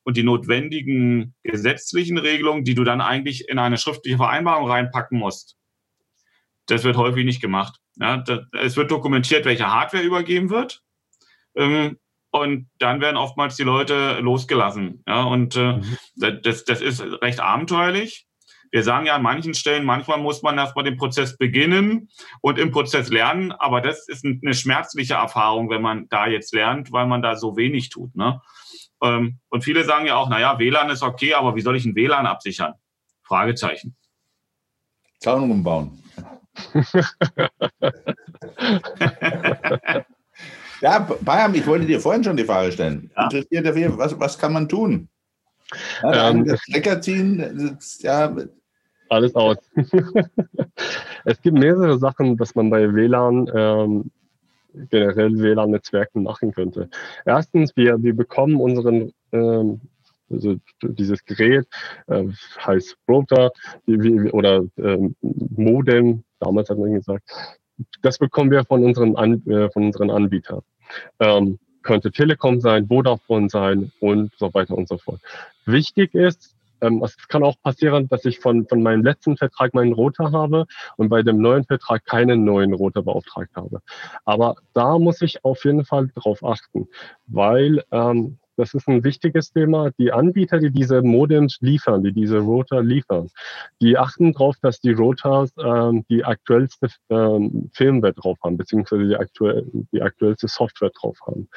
Und die notwendigen gesetzlichen Regelungen, die du dann eigentlich in eine schriftliche Vereinbarung reinpacken musst, das wird häufig nicht gemacht. Ja, das, es wird dokumentiert, welche Hardware übergeben wird. Ähm, und dann werden oftmals die Leute losgelassen. Ja, und äh, mhm. das, das ist recht abenteuerlich wir sagen ja an manchen Stellen, manchmal muss man erstmal den Prozess beginnen und im Prozess lernen, aber das ist eine schmerzliche Erfahrung, wenn man da jetzt lernt, weil man da so wenig tut. Ne? Ähm, und viele sagen ja auch, naja, WLAN ist okay, aber wie soll ich ein WLAN absichern? Fragezeichen.
Zaun umbauen. Ja, Bayern, ich wollte dir vorhin schon die Frage stellen. Ja. Interessiert dafür, was, was kann man tun? Ja, ähm, das Stecker ziehen, ja.
Alles aus. es gibt mehrere Sachen, was man bei WLAN ähm, generell WLAN-Netzwerken machen könnte. Erstens, wir, wir bekommen unseren ähm, also dieses Gerät äh, heißt Router wie, oder ähm, Modem, damals hat man gesagt, das bekommen wir von unseren, An äh, von unseren Anbietern. Ähm, könnte Telekom sein, Vodafone sein und so weiter und so fort. Wichtig ist, ähm, es kann auch passieren, dass ich von, von meinem letzten Vertrag meinen Router habe und bei dem neuen Vertrag keinen neuen Router beauftragt habe. Aber da muss ich auf jeden Fall drauf achten, weil ähm, das ist ein wichtiges Thema. Die Anbieter, die diese Modems liefern, die diese Router liefern, die achten darauf, dass die Routers ähm, die aktuellste ähm, Firmware drauf haben, beziehungsweise die, aktuell, die aktuellste Software drauf haben.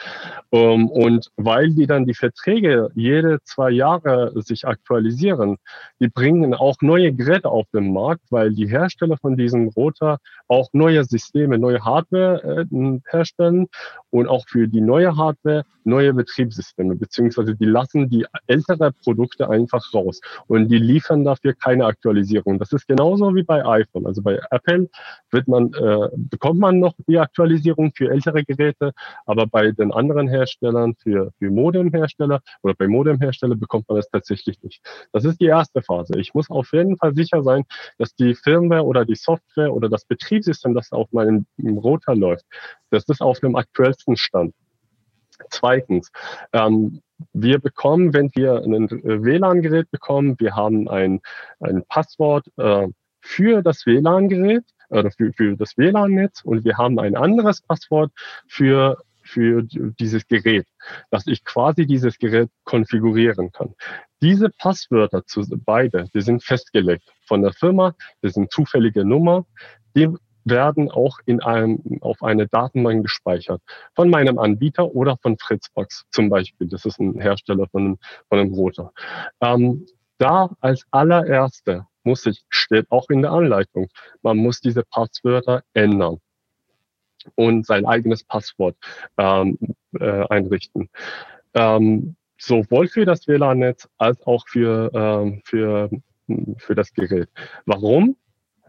Ähm, und weil die dann die Verträge jede zwei Jahre sich aktualisieren, die bringen auch neue Geräte auf den Markt, weil die Hersteller von diesem Router auch neue Systeme, neue Hardware äh, herstellen und auch für die neue Hardware neue Betriebssysteme, beziehungsweise die lassen die ältere Produkte einfach raus und die liefern dafür keine Aktualisierung. Das ist genauso wie bei iPhone. Also bei Apple wird man, äh, bekommt man noch die Aktualisierung für ältere Geräte, aber bei den anderen Herstellern, für, für Modemhersteller oder bei Modemhersteller bekommt man es tatsächlich nicht. Das ist die erste Phase. Ich muss auf jeden Fall sicher sein, dass die Firmware oder die Software oder das Betriebssystem, das auf meinem Router läuft, dass das auf dem aktuellsten Stand. Zweitens, ähm, wir bekommen, wenn wir ein WLAN-Gerät bekommen, wir haben ein, ein Passwort äh, für das WLAN-Gerät oder für, für das WLAN-Netz und wir haben ein anderes Passwort für für dieses Gerät, dass ich quasi dieses Gerät konfigurieren kann. Diese Passwörter zu beide, die sind festgelegt von der Firma, das sind zufällige Nummer, die werden auch in einem, auf eine Datenbank gespeichert. Von meinem Anbieter oder von Fritzbox zum Beispiel. Das ist ein Hersteller von einem, von einem Router. Ähm, da als allererste muss ich, steht auch in der Anleitung, man muss diese Passwörter ändern und sein eigenes Passwort ähm, äh, einrichten. Ähm, sowohl für das WLAN-Netz als auch für, ähm, für, für das Gerät. Warum?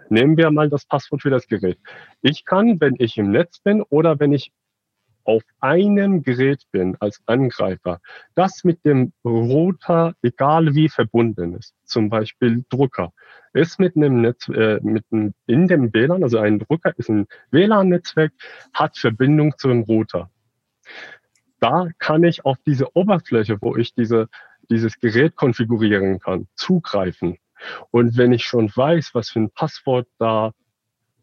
Nehmen wir mal das Passwort für das Gerät. Ich kann, wenn ich im Netz bin oder wenn ich auf einem Gerät bin als Angreifer, das mit dem Router, egal wie verbunden ist, zum Beispiel Drucker, ist mit einem Netz, äh, mit einem, in dem WLAN, also ein Drucker ist ein WLAN-Netzwerk, hat Verbindung zu dem Router. Da kann ich auf diese Oberfläche, wo ich diese, dieses Gerät konfigurieren kann, zugreifen. Und wenn ich schon weiß, was für ein Passwort da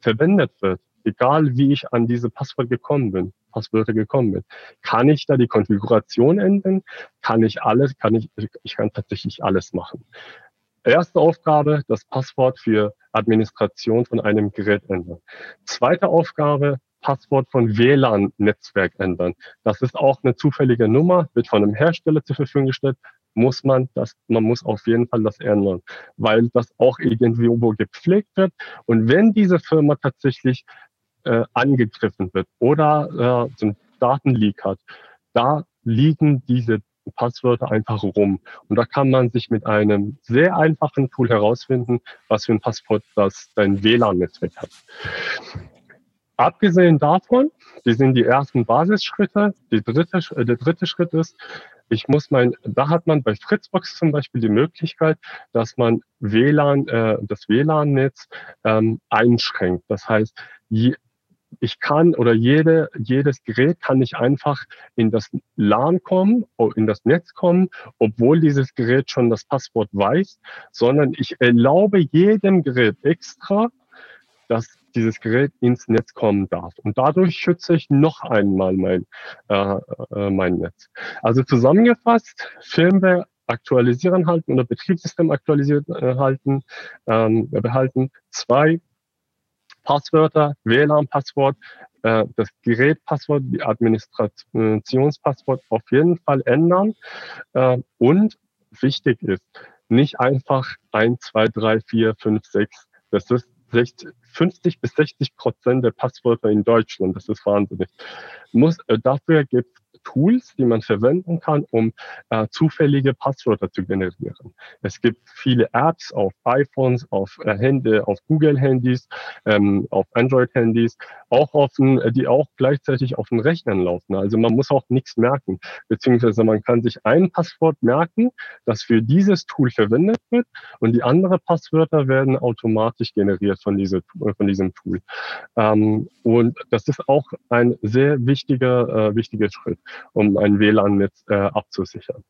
verwendet wird, egal wie ich an diese Passwort gekommen bin, Passwörter gekommen bin, kann ich da die Konfiguration ändern? Kann ich alles, kann ich, ich kann tatsächlich alles machen. Erste Aufgabe, das Passwort für Administration von einem Gerät ändern. Zweite Aufgabe, Passwort von WLAN-Netzwerk ändern. Das ist auch eine zufällige Nummer, wird von einem Hersteller zur Verfügung gestellt, muss man das, man muss auf jeden Fall das ändern, weil das auch irgendwo gepflegt wird. Und wenn diese Firma tatsächlich äh, angegriffen wird oder äh, einen Datenleak hat, da liegen diese Passwörter einfach rum. Und da kann man sich mit einem sehr einfachen Tool herausfinden, was für ein Passwort das dein WLAN-Netzwerk hat. Abgesehen davon, die sind die ersten Basisschritte. Die dritte, der dritte Schritt ist, ich muss mein, da hat man bei Fritzbox zum Beispiel die Möglichkeit, dass man WLAN, äh, das WLAN-Netz ähm, einschränkt. Das heißt, je, ich kann oder jede, jedes Gerät kann nicht einfach in das LAN kommen, in das Netz kommen, obwohl dieses Gerät schon das Passwort weiß, sondern ich erlaube jedem Gerät extra, dass dieses Gerät ins Netz kommen darf. Und dadurch schütze ich noch einmal mein, äh, äh, mein Netz. Also zusammengefasst, Firmware aktualisieren halten oder Betriebssystem aktualisiert äh, halten, ähm, behalten. Zwei Passwörter, WLAN-Passwort, äh, das Gerätpasswort, die Administrationspasswort auf jeden Fall ändern. Äh, und wichtig ist, nicht einfach 1, 2, 3, 4, 5, 6. Das ist 50 bis 60 Prozent der Passwörter in Deutschland. Das ist wahnsinnig. Muss, äh, dafür gibt es Tools, die man verwenden kann, um äh, zufällige Passwörter zu generieren. Es gibt viele Apps auf iPhones, auf äh, Handy, auf Google-Handys, ähm, auf Android-Handys, auch auf ein, die auch gleichzeitig auf den Rechnern laufen. Also man muss auch nichts merken, beziehungsweise man kann sich ein Passwort merken, das für dieses Tool verwendet wird und die anderen Passwörter werden automatisch generiert von, diese, von diesem Tool. Ähm, und das ist auch ein sehr wichtiger, äh, wichtiger Schritt um ein WLAN-Netz äh, abzusichern.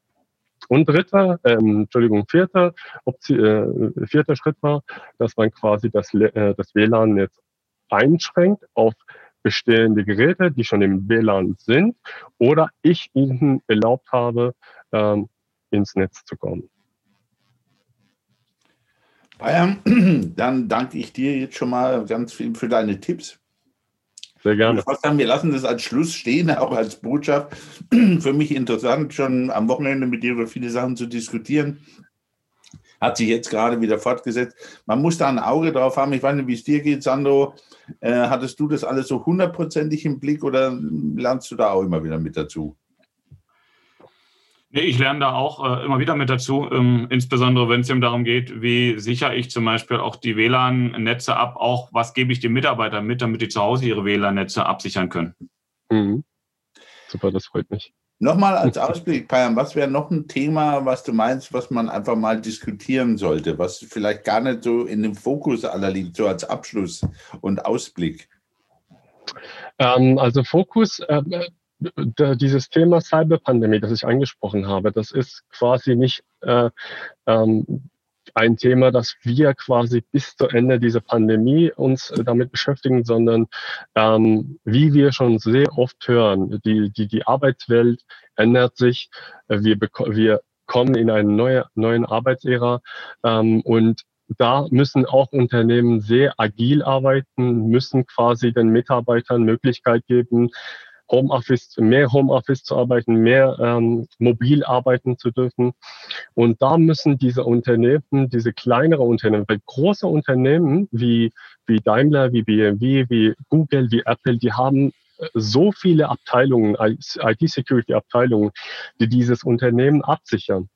Und dritter, ähm, Entschuldigung, vierter, Option, äh, vierter Schritt war, dass man quasi das, äh, das WLAN-Netz einschränkt auf bestehende Geräte, die schon im WLAN sind, oder ich ihnen erlaubt habe, ähm, ins Netz zu kommen.
Bayern, dann danke ich dir jetzt schon mal ganz viel für deine Tipps.
Sehr gerne.
Sagen, wir lassen das als Schluss stehen, auch als Botschaft. Für mich interessant, schon am Wochenende mit dir über viele Sachen zu diskutieren. Hat sich jetzt gerade wieder fortgesetzt. Man muss da ein Auge drauf haben. Ich weiß nicht, wie es dir geht, Sandro. Äh, hattest du das alles so hundertprozentig im Blick oder lernst du da auch immer wieder mit dazu?
Nee, ich lerne da auch äh, immer wieder mit dazu, ähm, insbesondere wenn es eben darum geht, wie sichere ich zum Beispiel auch die WLAN-Netze ab, auch was gebe ich den Mitarbeitern mit, damit die zu Hause ihre WLAN-Netze absichern können. Mhm.
Super, das freut mich.
Nochmal als Ausblick, Payam, was wäre noch ein Thema, was du meinst, was man einfach mal diskutieren sollte, was vielleicht gar nicht so in dem Fokus aller liegt, so als Abschluss und Ausblick?
Ähm, also Fokus, äh, dieses Thema Cyberpandemie, das ich angesprochen habe, das ist quasi nicht äh, ähm, ein Thema, das wir quasi bis zu Ende dieser Pandemie uns damit beschäftigen, sondern ähm, wie wir schon sehr oft hören, die, die, die Arbeitswelt ändert sich, wir, wir kommen in eine neue neuen Arbeitsära ähm, und da müssen auch Unternehmen sehr agil arbeiten, müssen quasi den Mitarbeitern Möglichkeit geben, Homeoffice, mehr Homeoffice zu arbeiten, mehr ähm, mobil arbeiten zu dürfen. Und da müssen diese Unternehmen, diese kleinere Unternehmen, weil große Unternehmen wie, wie Daimler, wie BMW, wie Google, wie Apple, die haben äh, so viele Abteilungen, IT-Security-Abteilungen, die dieses Unternehmen absichern.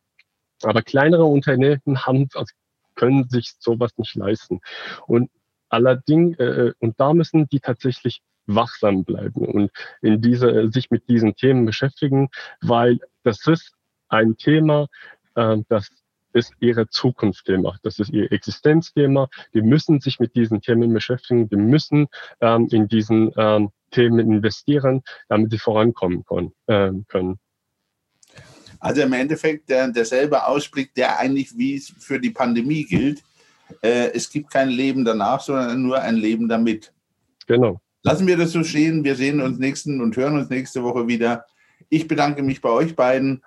Aber kleinere Unternehmen haben, also können sich sowas nicht leisten. Und allerdings, äh, äh und da müssen die tatsächlich wachsam bleiben und in diese, sich mit diesen Themen beschäftigen, weil das ist ein Thema, äh, das ist ihre Zukunftsthema, das ist ihr Existenzthema. Die müssen sich mit diesen Themen beschäftigen, die müssen ähm, in diesen ähm, Themen investieren, damit sie vorankommen können. Äh, können.
Also im Endeffekt der, derselbe Ausblick, der eigentlich wie es für die Pandemie gilt. Äh, es gibt kein Leben danach, sondern nur ein Leben damit.
Genau.
Lassen wir das so stehen. Wir sehen uns nächsten und hören uns nächste Woche wieder. Ich bedanke mich bei euch beiden.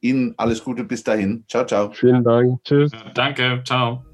Ihnen alles Gute bis dahin. Ciao, ciao.
Vielen Dank.
Tschüss. Danke. Ciao.